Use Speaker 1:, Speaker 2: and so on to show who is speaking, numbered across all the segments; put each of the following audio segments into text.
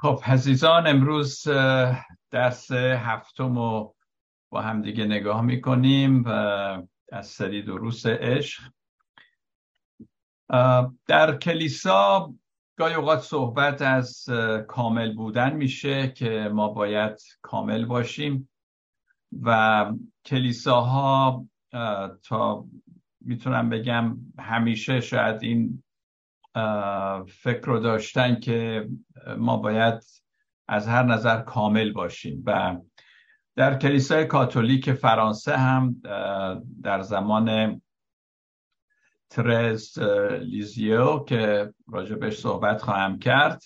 Speaker 1: خب عزیزان امروز درس هفتم رو با هم دیگه نگاه می‌کنیم و از سری دروس عشق. در کلیسا گاهی اوقات صحبت از کامل بودن میشه که ما باید کامل باشیم و کلیساها تا می‌تونم بگم همیشه شاید این فکر رو داشتن که ما باید از هر نظر کامل باشیم. و در کلیسای کاتولیک فرانسه هم در زمان ترز لیزیو که راجبش صحبت خواهم کرد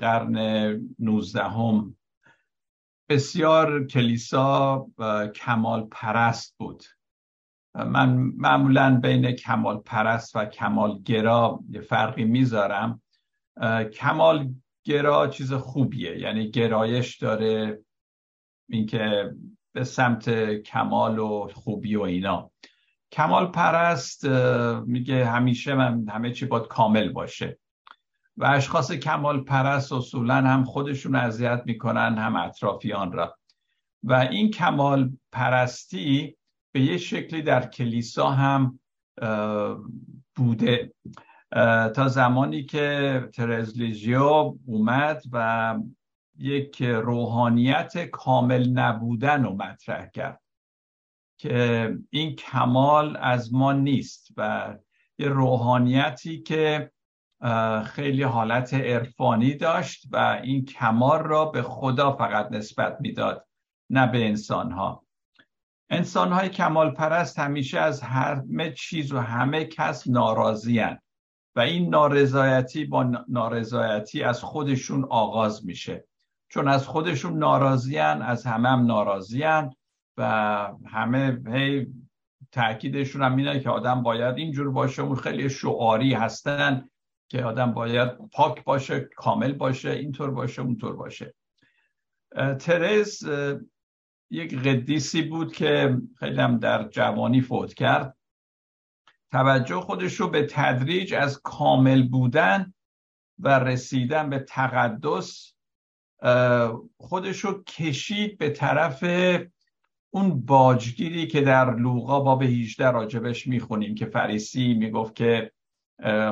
Speaker 1: قرن نوزدهم. بسیار کلیسا کمال پرست بود. من معمولا بین کمال پرست و کمال گرا یه فرقی می‌ذارم. کمال گرا چیز خوبیه. یعنی گرایش داره اینکه به سمت کمال و خوبی و اینا. کمال پرست میگه همیشه من همه چی باید کامل باشه. و اشخاص کمال پرست اصولا هم خودشون اذیت می‌کنن هم اطرافیان را. و این کمال پرستی به یه شکلی در کلیسا هم بوده. تا زمانی که ترزلیژیو اومد و یک روحانیت کامل نبودن رو مطرح کرد که این کمال از ما نیست و یه روحانیتی که خیلی حالت عرفانی داشت و این کمال را به خدا فقط نسبت می‌داد نه به انسانها. انسان های کمال پرست همیشه از همه چیز و همه کس ناراضی و این نارضایتی با نارضایتی از خودشون آغاز میشه. چون از خودشون ناراضی از همه هم ناراضی و همه هی تاکیدشون هم اینه که آدم باید اینجور باشه. اون خیلی شعاری هستن که آدم باید پاک باشه کامل باشه اینطور باشه اونطور باشه. ترز یک قدیسی بود که خیلی هم در جوانی فوت کرد. توجه خودش رو به تدریج از کامل بودن و رسیدن به تقدس خودش رو کشید به طرف اون باجگیری که در لوقا باب 18 راجبش می‌خونیم که فریسی می‌گفت که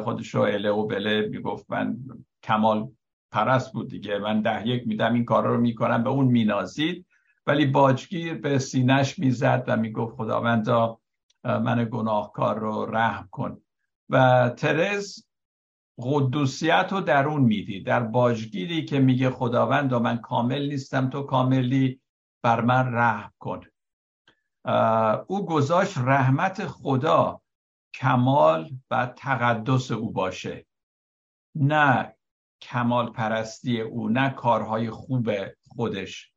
Speaker 1: خودش رو اله و بله می‌گفت من کمال پرست بود دیگه من ده یک میدم این کارا رو می‌کنم به اون مینازید. ولی باجگیر به سینش می‌زد و می‌گفت خداوندا من گناهکار رو رحم کن. و ترز قدوسیت رو در اون میدی در باجگیری که میگه خداوند من کامل نیستم تو کاملی بر من رحم کن. او گذاشت رحمت خدا کمال و تقدس او باشه. نه کمال پرستی او نه کارهای خوب خودش.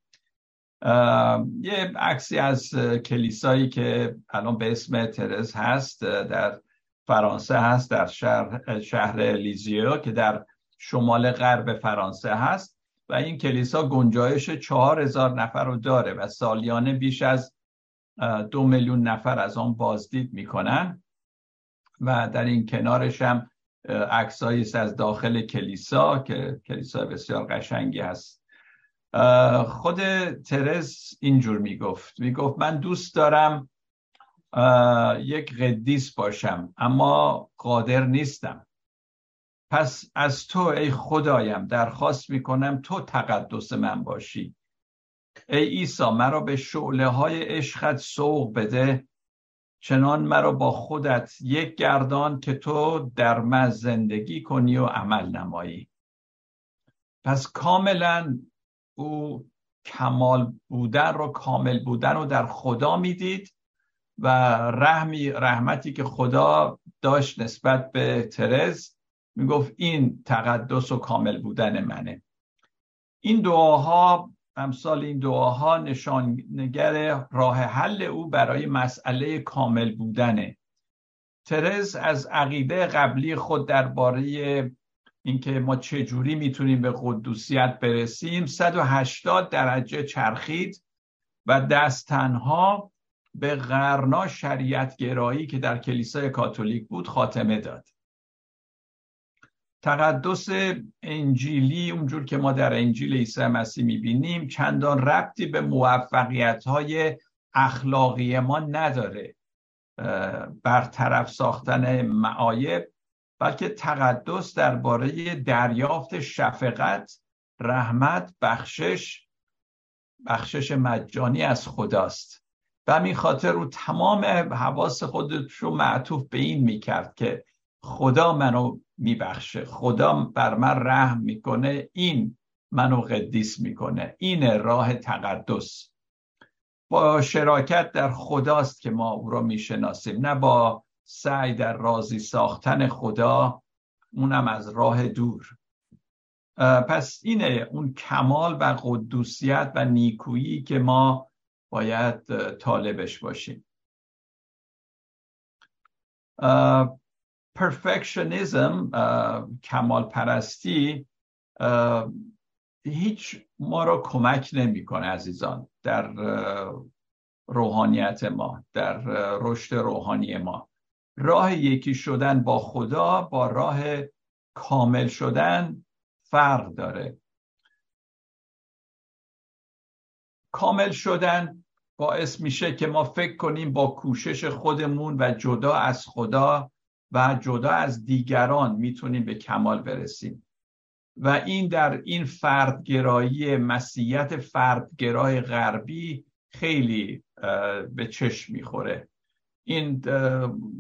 Speaker 1: یه عکسی از کلیسایی که الان به اسم ترز هست در فرانسه هست در شهر, شهر لیزیو که در شمال غرب فرانسه هست. و این کلیسا گنجایش چهار هزار نفر رو داره و سالیانه بیش از دو میلیون نفر از آن بازدید می‌کنن. و در این کنارش هم عکسایی از داخل کلیسا که کلیسا بسیار قشنگی هست. خود ترز اینجور می‌گفت. می‌گفت من دوست دارم یک قدیس باشم اما قادر نیستم. پس از تو ای خدایم درخواست می‌کنم تو تقدس من باشی. ای عیسی مرا به شعله های عشقت سوق بده چنان مرا با خودت یک گردان که تو در من زندگی کنی و عمل نمایی. پس کاملا او کمال بودن رو کامل بودن رو در خدا می‌دید و رحمی رحمتی که خدا داشت نسبت به ترز می‌گفت این تقدس و کامل بودن منه. این دعاها امثال این دعاها نشانگر راه حل او برای مسئله کامل بودنه. ترز از عقیده قبلی خود درباره اینکه ما چه جوری می‌تونیم به قدوسیت برسیم. 180 درجه چرخید و دست تنها به غرنا شریعت گرایی که در کلیسای کاتولیک بود خاتمه داد. تقدس انجیلی اونجور که ما در انجیل عیسی مسیح می‌بینیم چندان ربطی به موفقیت های اخلاقی ما نداره برطرف ساختن معایب. بلکه تقدس درباره دریافت شفقت رحمت بخشش بخشش مجانی از خداست. و همین خاطر رو تمام حواس خودش رو معطوف به این می‌کرد که خدا منو میبخشه خدا بر من رحم می‌کنه این منو قدیس می‌کنه این راه تقدس. با شراکت در خداست که ما او را می‌شناسیم نه با سعی در راضی ساختن خدا اونم از راه دور. پس اینه اون کمال و قدوسیت و نیکویی که ما باید طالبش باشیم. پرفکشنیزم کمال پرستی هیچ ما را کمک نمی‌کنه عزیزان در روحانیت ما در رشد روحانی ما. راه یکی شدن با خدا با راه کامل شدن فرق داره. کامل شدن باعث میشه که ما فکر کنیم با کوشش خودمون و جدا از خدا و جدا از دیگران می‌تونیم به کمال برسیم. و این در این فردگرایی مسیحیت فردگرای غربی خیلی به چشم می‌خوره. این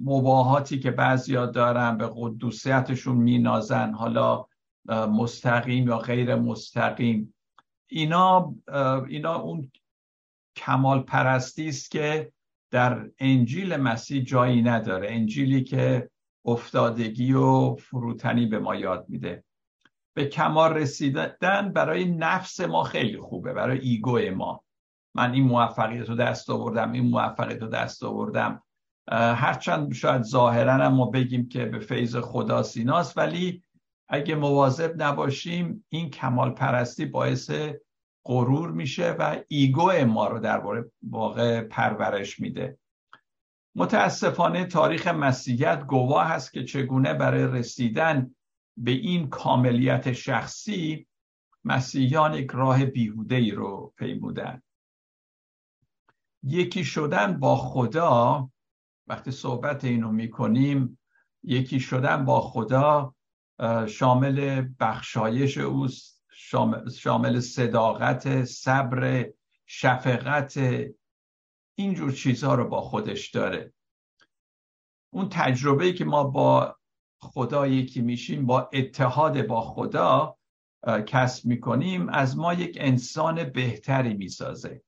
Speaker 1: مباهاتی که بعضیا دارن به قدوسیتشون مینازن حالا مستقیم یا غیر مستقیم. اینا اینا اون کمال پرستی است که در انجیل مسیح جایی نداره. انجیلی که افتادگی و فروتنی به ما یاد میده. به کمال رسیدن برای نفس ما خیلی خوبه برای ایگو ما. من این موفقیت رو دست آوردم این موفقیت رو دست آوردم. هرچند شاید ظاهرا ما بگیم که به فیض خدا سیناست ولی اگه مواظب نباشیم این کمال پرستی باعث غرور میشه و ایگو ما رو در واقع پرورش میده. متاسفانه تاریخ مسیحیت گواه هست که چگونه برای رسیدن به این کاملیت شخصی مسیحیان یک راه بیهوده ای رو پیمودن. یکی شدن با خدا وقتی صحبت اینو می‌کنیم یکی شدن با خدا شامل بخشایش اوست شامل صداقت صبر شفقت اینجور چیزها رو با خودش داره. اون تجربه که ما با خدا یکی میشیم با اتحاد با خدا کسب می‌کنیم از ما یک انسان بهتری می‌سازه.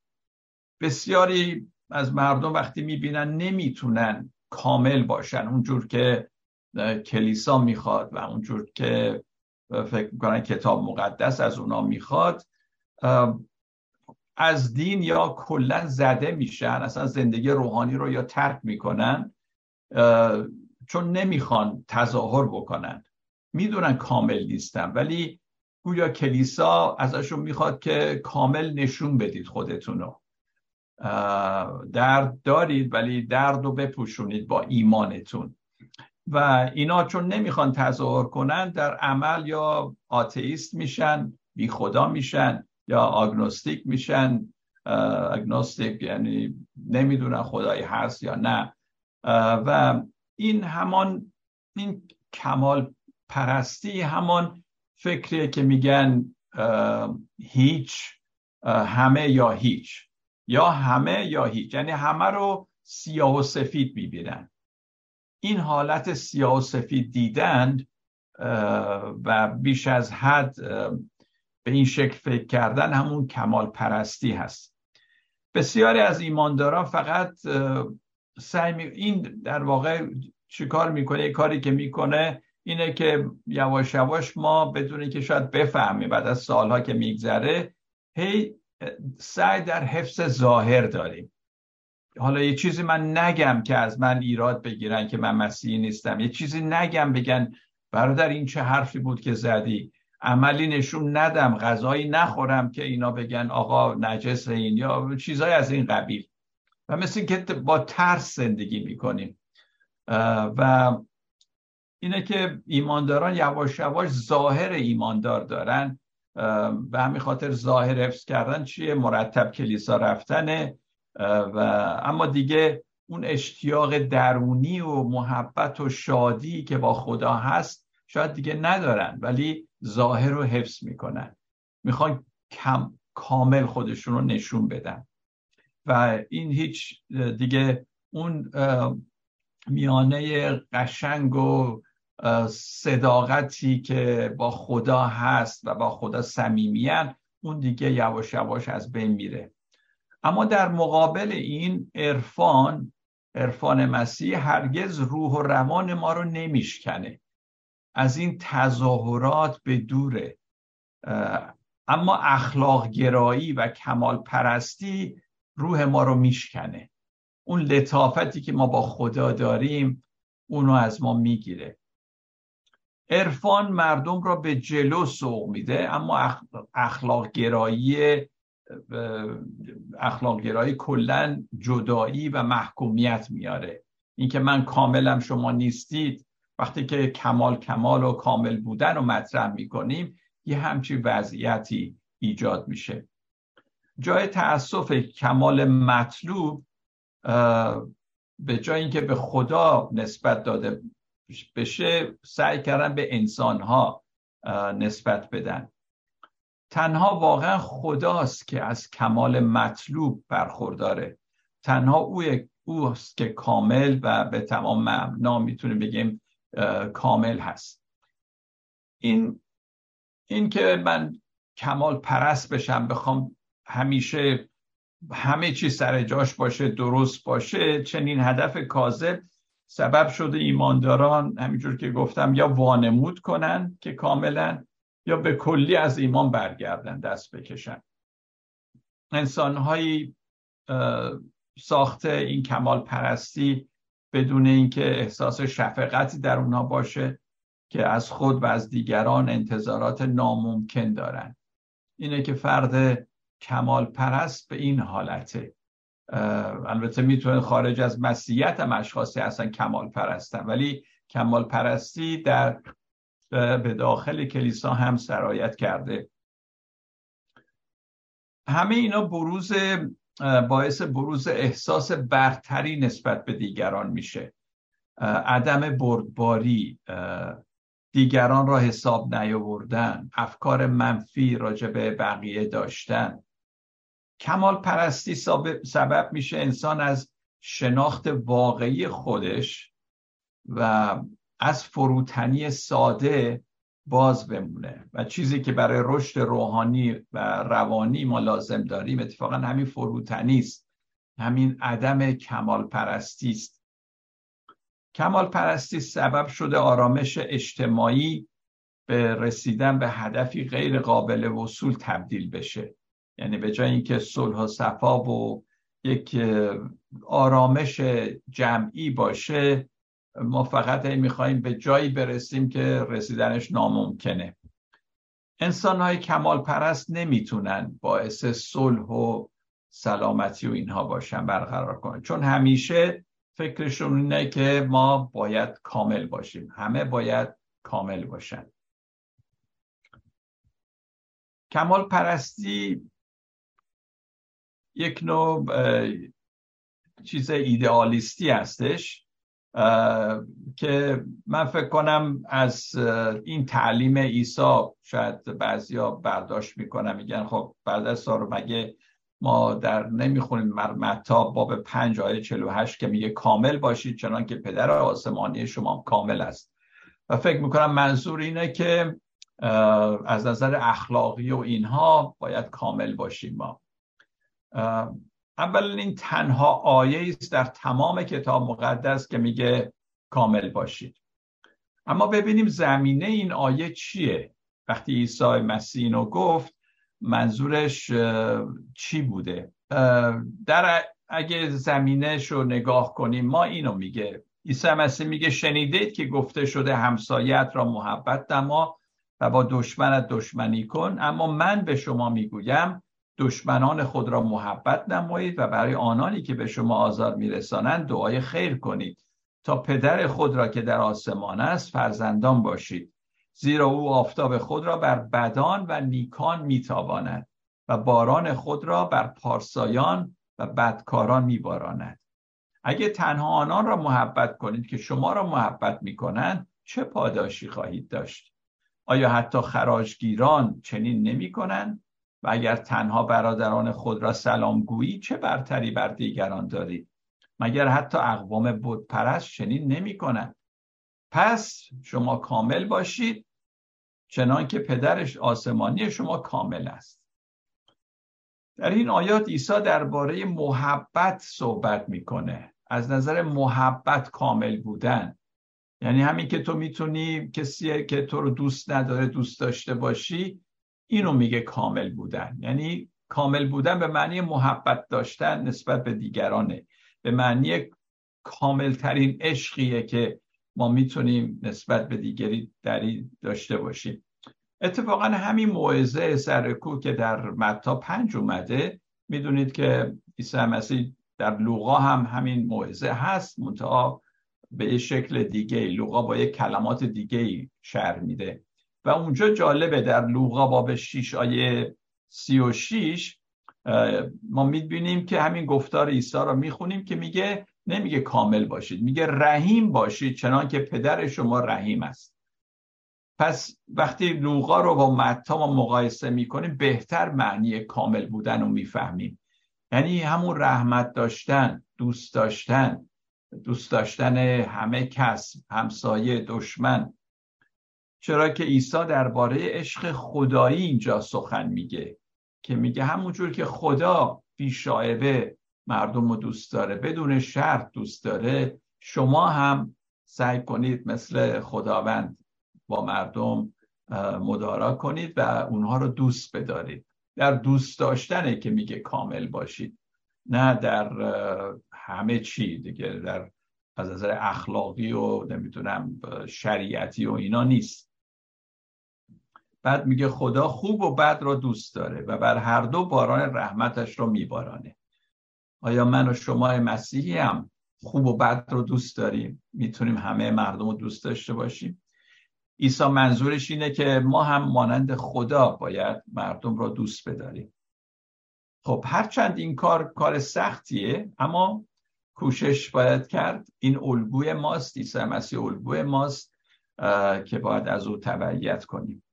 Speaker 1: بسیاری از مردم وقتی می‌بینن نمی‌تونن کامل باشن. اونجور که کلیسا می‌خواد و اونجور که فکر می‌کنن کتاب مقدس از اونا می‌خواد از دین یا کلا زده میشن. اصلا زندگی روحانی رو یا ترک می‌کنن چون نمی‌خوان تظاهر بکنن. می‌دونن کامل نیستن. ولی گویا کلیسا ازشون می‌خواد که کامل نشون بدید خودتونو. درد دارید ولی درد رو بپوشونید با ایمانتون. و اینا چون نمی‌خوان تظاهر کنن در عمل یا آتئیست میشن بی خدا میشن یا آگنوستیک میشن. آگنوستیک یعنی نمی‌دونن خدایی هست یا نه. و این همان این کمال پرستی همان فکریه که میگن هیچ همه یا هیچ. یا همه یا هیچ. یعنی همه رو سیاه و سفید می‌بینن. این حالت سیاه و سفید دیدن و بیش از حد به این شکل فکر کردن همون کمال پرستی هست. بسیاری از ایمانداران فقط سعی می... این در واقع چیکار می‌کنه؟ کاری که می‌کنه اینه که یواش یواش ما بدون که شاید بفهمیم بعد از سالها که میگذره هی سعی در حفظ ظاهر داریم. حالا یه چیزی من نگم که از من ایراد بگیرن که من مسیحی نیستم. یه چیزی نگم بگن برادر این چه حرفی بود که زدی؟ عملی نشون ندم غذایی نخورم که اینا بگن آقا نجس این یا چیزهای از این قبیل. و مثل که با ترس زندگی می‌کنیم. و اینه که ایمانداران یواش یواش ظاهر ایماندار دارن. به همین خاطر ظاهر حفظ کردن چیه؟ مرتب کلیسا رفتنه و اما دیگه اون اشتیاق درونی و محبت و شادی که با خدا هست شاید دیگه ندارن ولی ظاهر رو حفظ می‌کنن. می‌خوان کم کامل خودشون رو نشون بدن. و این هیچ دیگه اون میانه قشنگ و صداقتی که با خدا هست و با خدا صمیمیت اون دیگه یواش یواش از بین میره. اما در مقابل این عرفان عرفان مسیح هرگز روح و روان ما رو نمیشکنه. از این تظاهرات به دوره. اما اخلاق گرایی و کمال پرستی روح ما رو میشکنه. اون لطافتی که ما با خدا داریم اونو از ما می‌گیره. عرفان مردم را به جلو سوق میده اما اخلاق گرایی اخلاق گرایی کلا جدایی و محکومیت میاره. اینکه من کاملم شما نیستید وقتی که کمال کمال و کامل بودن رو مطرح می‌کنیم یه همچی وضعیتی ایجاد میشه. جای تاسف کمال مطلوب به جای اینکه به خدا نسبت داده بشه سعی کردن به انسانها نسبت بدن. تنها واقعا خداست که از کمال مطلوب برخورداره. تنها او اوست که کامل و به تمام معنا می‌تونیم بگیم کامل هست. این این که من کمال پرست بشم بخوام همیشه همه چی سر جاش باشه درست باشه چنین هدف کاذب سبب شده ایمانداران همینجور که گفتم یا وانمود کنن که کاملا یا به کلی از ایمان برگردن دست بکشن. انسانهایی ساخته این کمال پرستی بدون اینکه احساس شفقتی در اونها باشه که از خود و از دیگران انتظارات ناممکن دارن. اینه که فرد کمال پرست به این حالته. البته می‌تونه خارج از مسیحیت هم اشخاصی اصلا کمال پرستن ولی کمال پرستی در به داخل کلیسا هم سرایت کرده. همه اینا بروز باعث بروز احساس برتری نسبت به دیگران میشه. عدم بردباری دیگران را حساب نیاوردن افکار منفی راجع به بقیه داشتن. کمال پرستی سبب میشه انسان از شناخت واقعی خودش و از فروتنی ساده باز بمونه. و چیزی که برای رشد روحانی و روانی ما لازم داریم اتفاقا همین فروتنی است. همین عدم کمال پرستی است. کمال پرستی سبب شده آرامش اجتماعی به رسیدن به هدفی غیر قابل وصول تبدیل بشه. یعنی به جای اینکه صلح و صفا و یک آرامش جمعی باشه ما فقط می‌خوایم به جایی برسیم که رسیدنش ناممکنه. انسان های کمال پرست نمی‌تونن باعث صلح و سلامتی و اینها باشن برقرار کنن. چون همیشه فکرشون اینه که ما باید کامل باشیم. همه باید کامل باشن. کمال پرستی یک نوع چیز ایدئالیستی هستش که من فکر کنم از این تعلیم عیسی شاید بعضیا برداشت می‌کنم میگن خب بعد از سال مگه ما در نمی‌خونیم متا باب پنج آیه هشت که میگه کامل باشید چنان که پدر آسمانی شما کامل است. و فکر می‌کنم منظور اینه که از نظر اخلاقی و اینها باید کامل باشیم ما. اول این تنها آیه است در تمام کتاب مقدس که میگه کامل باشید. اما ببینیم زمینه این آیه چیه. وقتی عیسی مسیح اینو گفت منظورش چی بوده؟ در اگه زمینش رو نگاه کنیم ما اینو میگه. عیسی مسیح میگه شنیدید که گفته شده همسایت را محبت نما و با دشمنت دشمنی کن اما من به شما می‌گویم دشمنان خود را محبت نمایید و برای آنانی که به شما آزار میرسانند دعای خیر کنید. تا پدر خود را که در آسمان است فرزندان باشید. زیرا او آفتاب خود را بر بدان و نیکان میتاباند و باران خود را بر پارسایان و بدکاران میباراند. اگه تنها آنان را محبت کنید که شما را محبت می‌کنند چه پاداشی خواهید داشت؟ آیا حتی خراجگیران چنین نمی کنند و اگر تنها برادران خود را سلام گویی چه برتری بر دیگران دارید مگر حتی اقوام بودپرست چنین نمی کنند؟ پس شما کامل باشید چنان که پدرش آسمانی شما کامل است. در این آیات عیسی درباره محبت صحبت می‌کنه از نظر محبت کامل بودن. یعنی همین که تو می‌تونی کسی که تو رو دوست نداره دوست داشته باشی اینو میگه کامل بودن. یعنی کامل بودن به معنی محبت داشتن نسبت به دیگرانه. به معنی کامل ترین عشقیه که ما می‌تونیم نسبت به دیگری دری داشته باشیم. اتفاقا همین موعظه سرکو که در متا پنج اومده می‌دونید که عیسی مسیح در لوقا هم همین موعظه هست. منتها به شکل دیگه لوقا با یک کلمات دیگه شعر میده. و اونجا جالبه در لوقا باب 6 آیه 36 ما می‌بینیم که همین گفتار عیسی رو می‌خونیم که میگه نمیگه کامل باشید میگه رحیم باشید چنان که پدر شما رحیم است. پس وقتی لوقا رو با متا ما مقایسه می‌کنیم بهتر معنی کامل بودن رو می‌فهمیم. یعنی همون رحمت داشتن دوست داشتن دوست داشتن همه کس همسایه دشمن چرا که عیسی درباره عشق خدایی اینجا سخن میگه که میگه همونجور که خدا بیشایبه مردم رو دوست داره بدون شرط دوست داره شما هم سعی کنید مثل خداوند با مردم مدارا کنید و اونها رو دوست بدارید. در دوست داشتنه که میگه کامل باشید نه در همه چی دیگه در از نظر اخلاقی و نمی‌تونم شریعتی و اینا نیست. بعد میگه خدا خوب و بد را دوست داره و بر هر دو باران رحمتش رو میبارانه. آیا من و شما مسیحی هم خوب و بد رو دوست داریم؟ می‌تونیم همه مردم رو دوست داشته باشیم؟ عیسی منظورش اینه که ما هم مانند خدا باید مردم را دوست بداریم. خب هرچند این کار کار سختیه اما کوشش باید کرد. این الگوی ماست عیسی مسیح الگوی ماست که باید از او تبعیت کنیم.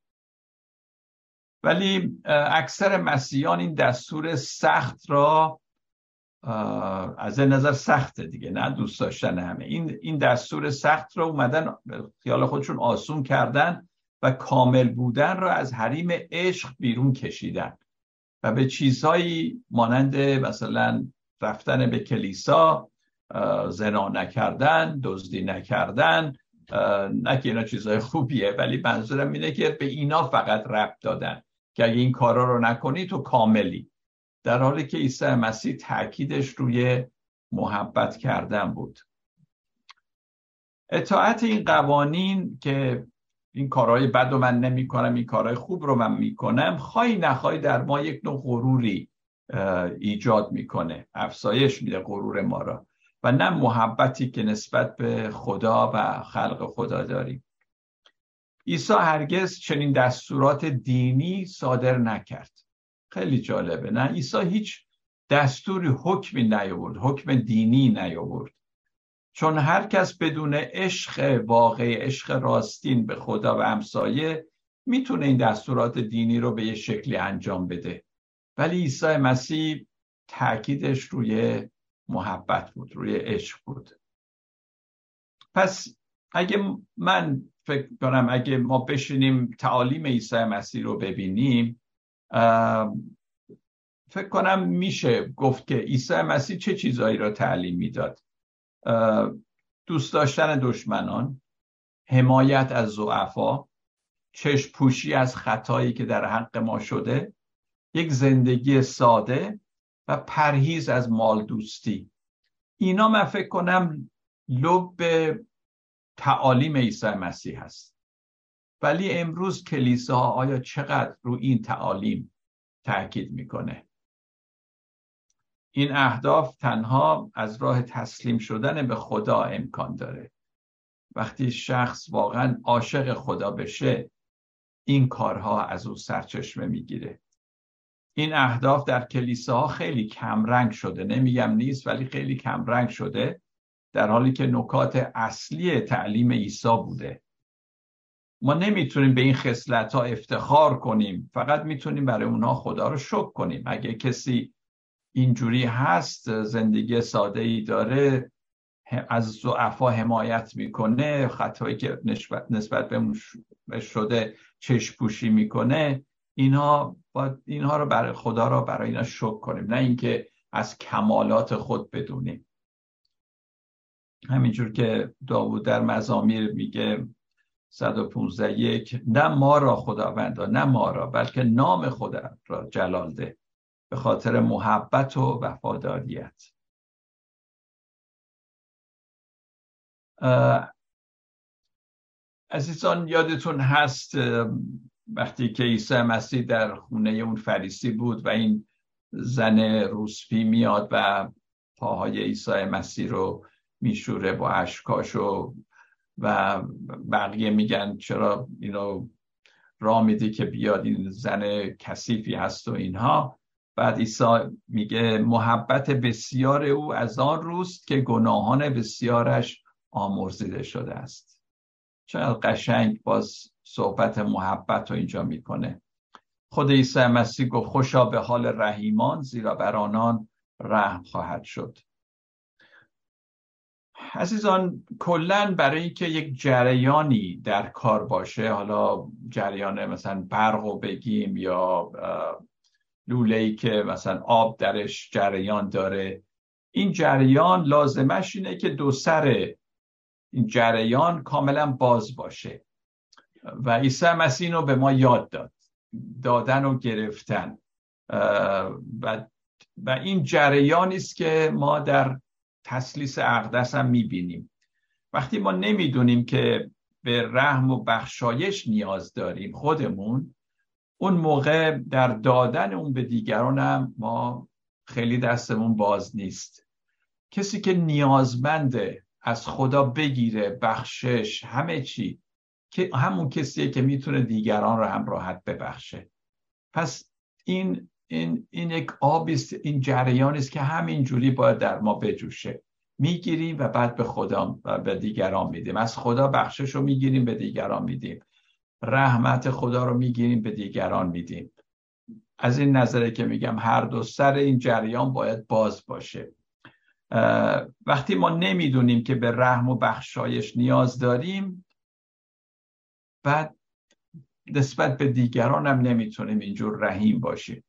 Speaker 1: ولی اکثر مسیحیان این دستور سخت را از نظر سخته دیگه نه دوست داشتن همه. این این دستور سخت را اومدن خیال خودشون آسون کردن و کامل بودن را از حریم عشق بیرون کشیدن و به چیزهایی مانند مثلا رفتن به کلیسا زنا نکردن دزدی نکردن نه که اینا چیزهای خوبیه ولی منظورم اینه که به اینا فقط ربط دادن. که اگه این کارا رو نکنی تو کاملی. در حالی که عیسی مسیح تاکیدش روی محبت کردن بود. اطاعت این قوانین که این کارهای بد رو من نمی کنم این کارهای خوب رو من می‌کنم خواهی نخواهی در ما یک نوع غروری ایجاد می‌کنه. افزایش میده غرور ما را. و نه محبتی که نسبت به خدا و خلق خدا داریم. عیسی هرگز چنین دستورات دینی صادر نکرد. خیلی جالبه نه؟ عیسی هیچ دستوری حکمی نیاورد حکم دینی نیاورد. چون هر کس بدون عشق واقعی عشق راستین به خدا و همسایه می‌تونه این دستورات دینی رو به یه شکلی انجام بده. ولی عیسی مسیح تاکیدش روی محبت بود روی عشق بود. پس اگه من فکر کنم اگه ما بشینیم تعالیم عیسی مسیح رو ببینیم فکر کنم میشه گفت که عیسی مسیح چه چیزهایی را تعلیم می‌داد. دوست داشتن دشمنان حمایت از زعفا چشم پوشی از خطایی که در حق ما شده یک زندگی ساده و پرهیز از مال دوستی. اینا من فکر کنم لب تعالیم عیسی مسیح هست. ولی امروز کلیساها آیا چقدر رو این تعالیم تاکید می‌کنه؟ این اهداف تنها از راه تسلیم شدن به خدا امکان داره. وقتی شخص واقعا عاشق خدا بشه این کارها از او سرچشمه می‌گیره. این اهداف در کلیساها خیلی کمرنگ شده. نمیگم نیست ولی خیلی کمرنگ شده. در حالی که نکات اصلی تعلیم عیسی بوده. ما نمی‌تونیم به این خصلت ها افتخار کنیم فقط می‌تونیم برای اونها خدا رو شکر کنیم. اگه کسی اینجوری هست زندگی ساده ای داره از زعفا حمایت می‌کنه خطایی که نسبت به شده چشم پوشی می‌کنه اینها با اینها رو برای خدا رو برای اینا شکر کنیم. نه اینکه از کمالات خود بدونیم. همینجور که داوود در مزامیر میگه 115 یک نه ما را خداوندا نه ما را بلکه نام خدا را جلال ده به خاطر محبت و وفاداریت. عزیزان یادتون هست وقتی که عیسی مسیح در خونه اون فریسی بود و این زن روسپی میاد و پاهای عیسی مسیح رو میشوره با اشکاشو و بقیه میگن چرا اینو را میده که بیاد این زن کثیفی هست و اینها. بعد عیسی میگه محبت بسیار او از آن روست که گناهان بسیارش آمرزیده شده است. چقدر قشنگ باز صحبت محبت رو اینجا می‌کنه. خود عیسی مسیح گفت خوشا به حال رحیمان زیرا بر آنان رحم خواهد شد. عزیزان کلا برای اینکه یک جریانی در کار باشه حالا جریان مثلا برق و بگیم یا لوله ای که مثلا آب درش جریان داره این جریان لازمش اینه که دو سر این جریان کاملا باز باشه. و عیسی مسیح رو به ما یاد داد دادن و گرفتن. و, و این جریانی است که ما در تسلیس اقدس هم می‌بینیم. وقتی ما نمی‌دونیم که به رحم و بخشایش نیاز داریم خودمون اون موقع در دادن اون به دیگران هم ما خیلی دستمون باز نیست. کسی که نیازمنده از خدا بگیره بخشش همه چی که همون کسیه که می‌تونه دیگران رو هم راحت ببخشه. پس این این این یک آبی این جریان است که همینجوری باید در ما بجوشه. می‌گیریم و بعد به خدا و به دیگران میدیم. از خدا بخشش رو می‌گیریم به دیگران میدیم. رحمت خدا رو می‌گیریم به دیگران میدیم. از این نظره که میگم هر دو سر این جریان باید باز باشه. وقتی ما نمی‌دونیم که به رحم و بخشایش نیاز داریم بعد نسبت به دیگران هم نمی‌تونیم اینجور رحیم باشیم.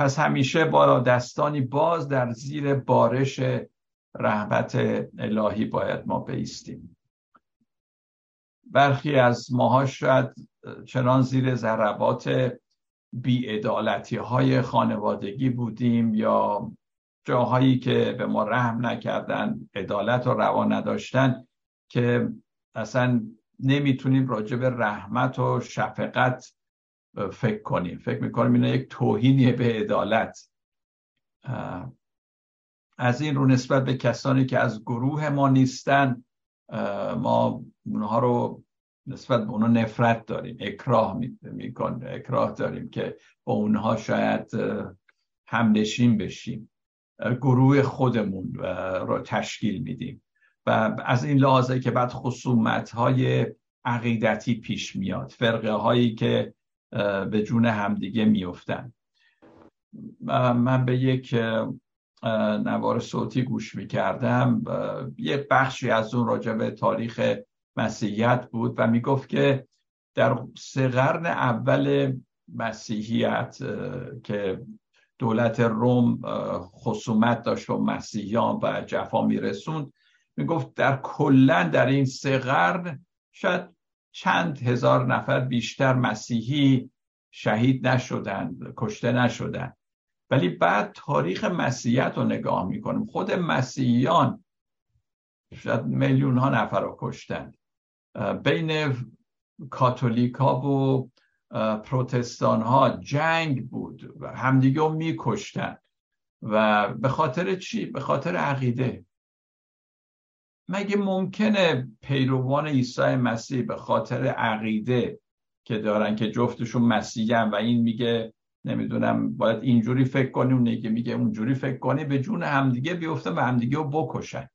Speaker 1: پس همیشه با دستانی باز در زیر بارش رحمت الهی باید ما بیستیم. برخی از ماها شاید چنان زیر ضربات بیعدالتی های خانوادگی بودیم یا جاهایی که به ما رحم نکردن عدالت و روا نداشتن که اصلا نمی‌تونیم راجع به رحمت و شفقت فکر کنیم. فکر می‌کنیم اینا یک توهینیه به عدالت. از این رو نسبت به کسانی که از گروه ما نیستن ما اونها رو نسبت به اونها نفرت داریم اکراه میکن اکراه داریم که با اونها شاید همنشین بشیم. گروه خودمون رو تشکیل میدیم. و از این لحاظه که بعد خصومت های عقیدتی پیش میاد فرقه هایی که به جون همدیگه میفتن من به یک نوار صوتی گوش می‌کردم. یک بخشی از اون راجع به تاریخ مسیحیت بود و می‌گفت که در سه قرن اول مسیحیت که دولت روم خصومت داشت و مسیحیان و جفا میرسوند می‌گفت در کلا در این سه قرن شاید چند هزار نفر بیشتر مسیحی شهید نشدند کشته نشدند. ولی بعد تاریخ مسیحیت رو نگاه می‌کنیم خود مسیحیان شاید میلیون ها نفر رو کشتند بین کاتولیکا و پروتستان ها جنگ بود و همدیگه رو میکشتن. و به خاطر چی؟ به خاطر عقیده. مگه ممکنه پیروان عیسی مسیح به خاطر عقیده که دارن که جفتشون مسیحی و این میگه نمی‌دونم باید اینجوری فکر کنی اون نگه میگه اونجوری فکر کنی به جون همدیگه بیفتن و همدیگه رو بکشن.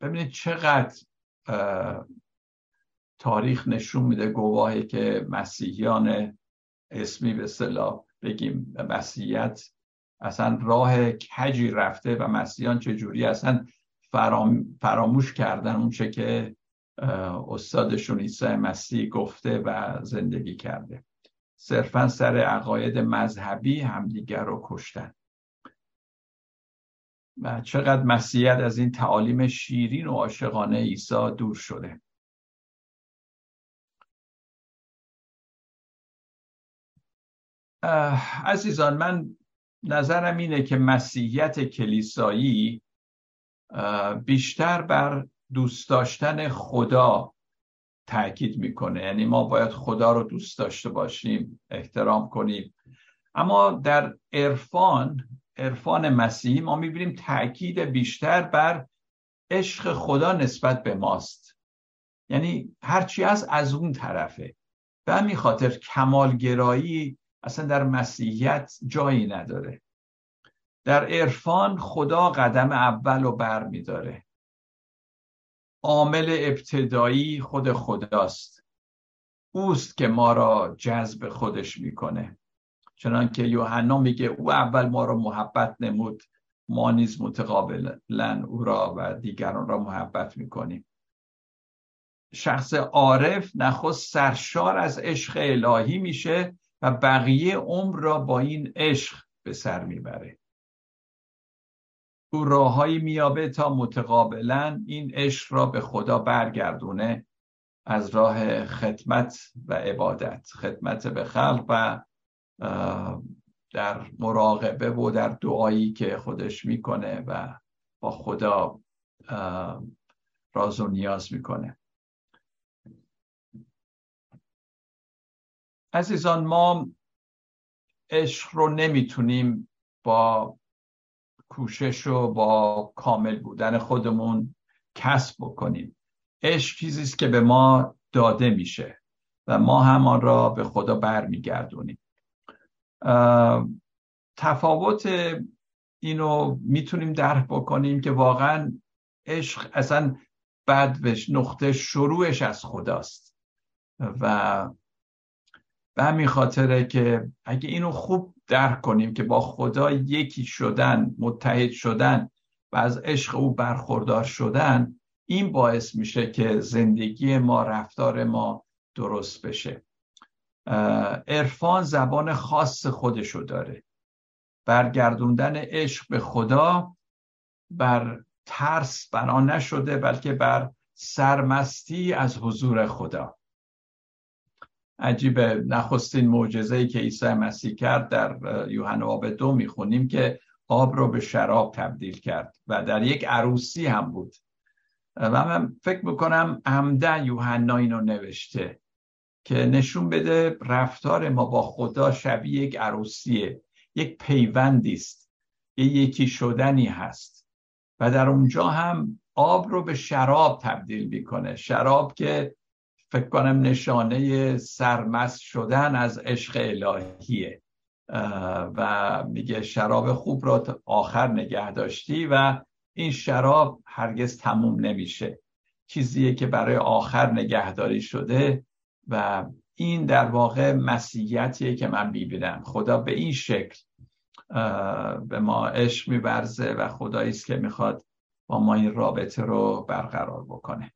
Speaker 1: ببینید چقدر تاریخ نشون میده گواهی که مسیحیان اسمی به صلاح بگیم مسیحیت اصلا راه کجی رفته و مسیحیان چجوری اصلا فراموش کردن اون چه که استادشون عیسی مسیح گفته و زندگی کرده. صرفا سر عقاید مذهبی همدیگر رو کشتن. و چقدر مسیحیت از این تعالیم شیرین و عاشقانه عیسی دور شده. عزیزان من نظرم اینه که مسیحیت کلیسایی بیشتر بر دوست داشتن خدا تاکید می‌کنه. یعنی ما باید خدا رو دوست داشته باشیم احترام کنیم. اما در عرفان عرفان مسیحی ما می‌بینیم تاکید بیشتر بر عشق خدا نسبت به ماست. یعنی هرچی از از اون طرفه. به همین خاطر کمالگرایی اصلا در مسیحیت جایی نداره. در عرفان خدا قدم اول رو بر میداره عامل ابتدایی خود خداست. اوست که ما را جذب خودش می‌کنه. چنان که یوحنا میگه او اول ما را محبت نمود ما نیز متقابلا او را و دیگران را محبت می‌کنیم. شخص عارف نخست سرشار از عشق الهی میشه. و بقیه عمر را با این عشق به سر می‌بره. او راههایی میابه تا متقابلا این عشق را به خدا برگردونه از راه خدمت و عبادت خدمت به خلق و در مراقبه و در دعایی که خودش می‌کنه و با خدا راز و نیاز می‌کنه. عزیزان ما عشق رو نمی‌تونیم با کوشش رو با کامل بودن خودمون کسب بکنیم. عشق چیزی است که به ما داده میشه و ما همان را به خدا برمیگردونیم. تفاوت اینو می‌تونیم درک بکنیم که واقعا عشق اصلا بعد نقطه شروعش از خداست و به همین خاطره که اگه اینو خوب درک کنیم که با خدا یکی شدن متحد شدن و از عشق او برخوردار شدن این باعث میشه که زندگی ما رفتار ما درست بشه. عرفان زبان خاص خودشو داره. برگردوندن عشق به خدا بر ترس بنا نشده بلکه بر سرمستی از حضور خدا. عجیبه نخستین معجزه که عیسی مسیح کرد در یوحنا آب دو می‌خونیم که آب رو به شراب تبدیل کرد و در یک عروسی هم بود. و من فکر می‌کنم عمدن یوحنا اینو نوشته که نشون بده رفتار ما با خدا شبیه یک عروسیه یک پیوندی است یه یکی شدنی هست و در اونجا هم آب رو به شراب تبدیل می‌کنه. شراب که فکر کنم نشانه سرمست شدن از عشق الهیه. و میگه شراب خوب را آخر نگه داشتی و این شراب هرگز تموم نمیشه. چیزیه که برای آخر نگهداری شده و این در واقع مسیحیتیه که من می‌بینم. خدا به این شکل به ما عشق میبرزه و خدایی است که می‌خواد با ما این رابطه رو برقرار بکنه.